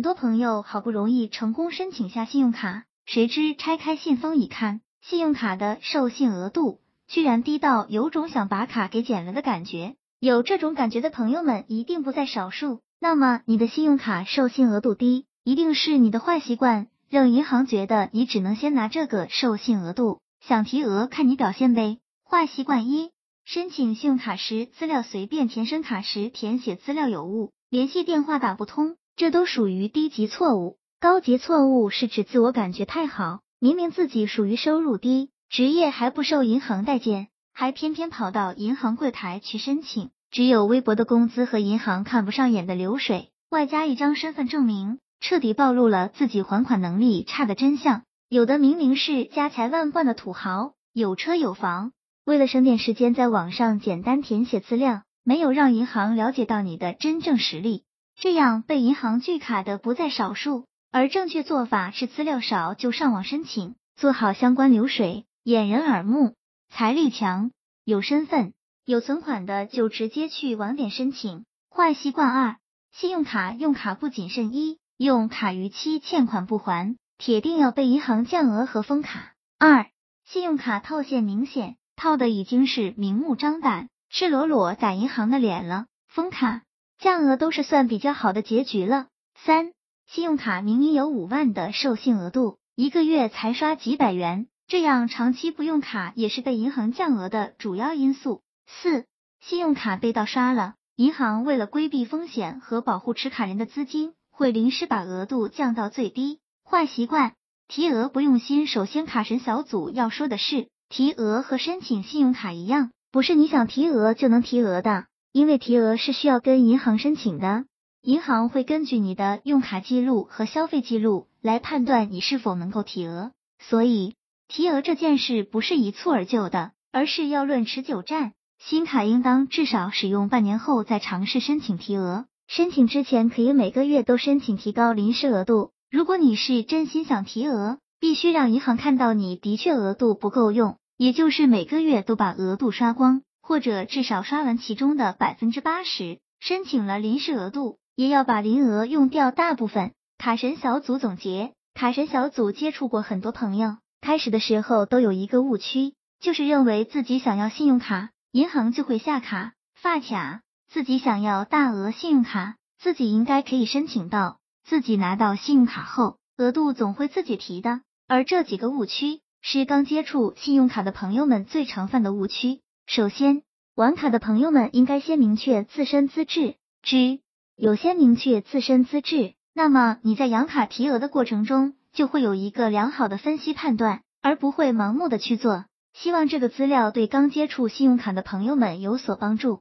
很多朋友好不容易成功申请下信用卡，谁知拆开信封一看，信用卡的授信额度居然低到有种想把卡给剪了的感觉。有这种感觉的朋友们一定不在少数。那么你的信用卡授信额度低，一定是你的坏习惯让银行觉得你只能先拿这个授信额度，想提额看你表现呗。坏习惯一：申请信用卡时资料随便填，申卡时填写资料有误，联系电话打不通。这都属于低级错误，高级错误是指自我感觉太好，明明自己属于收入低，职业还不受银行待见，还偏偏跑到银行柜台去申请，只有微薄的工资和银行看不上眼的流水，外加一张身份证明，彻底暴露了自己还款能力差的真相。有的明明是家财万贯的土豪，有车有房，为了省点时间，在网上简单填写资料，没有让银行了解到你的真正实力。这样被银行拒卡的不在少数，而正确做法是资料少就上网申请，做好相关流水，掩人耳目。财力强、有身份、有存款的就直接去网点申请。坏习惯二：信用卡用卡不谨慎，一用卡逾期欠款不还，铁定要被银行降额和封卡。二、信用卡套现明显，套的已经是明目张胆、赤裸裸打银行的脸了，封卡。降额都是算比较好的结局了。三，信用卡明明有五万的授信额度，一个月才刷几百元，这样长期不用卡也是被银行降额的主要因素。四，信用卡被盗刷了，银行为了规避风险和保护持卡人的资金，会临时把额度降到最低。坏习惯，提额不用心。首先，卡神小组要说的是，提额和申请信用卡一样，不是你想提额就能提额的。因为提额是需要跟银行申请的，银行会根据你的用卡记录和消费记录来判断你是否能够提额，所以提额这件事不是一蹴而就的，而是要论持久战。新卡应当至少使用半年后再尝试申请提额，申请之前可以每个月都申请提高临时额度。如果你是真心想提额，必须让银行看到你的确额度不够用，也就是每个月都把额度刷光。或者至少刷完其中的百分之八十，申请了临时额度，也要把临额用掉大部分。卡神小组总结：卡神小组接触过很多朋友，开始的时候都有一个误区，就是认为自己想要信用卡，银行就会下卡发卡；自己想要大额信用卡，自己应该可以申请到，自己拿到信用卡后，额度总会自己提的。而这几个误区是刚接触信用卡的朋友们最常犯的误区。首先，玩卡的朋友们应该先明确自身资质。之有先明确自身资质，那么你在养卡提额的过程中，就会有一个良好的分析判断，而不会盲目的去做。希望这个资料对刚接触信用卡的朋友们有所帮助。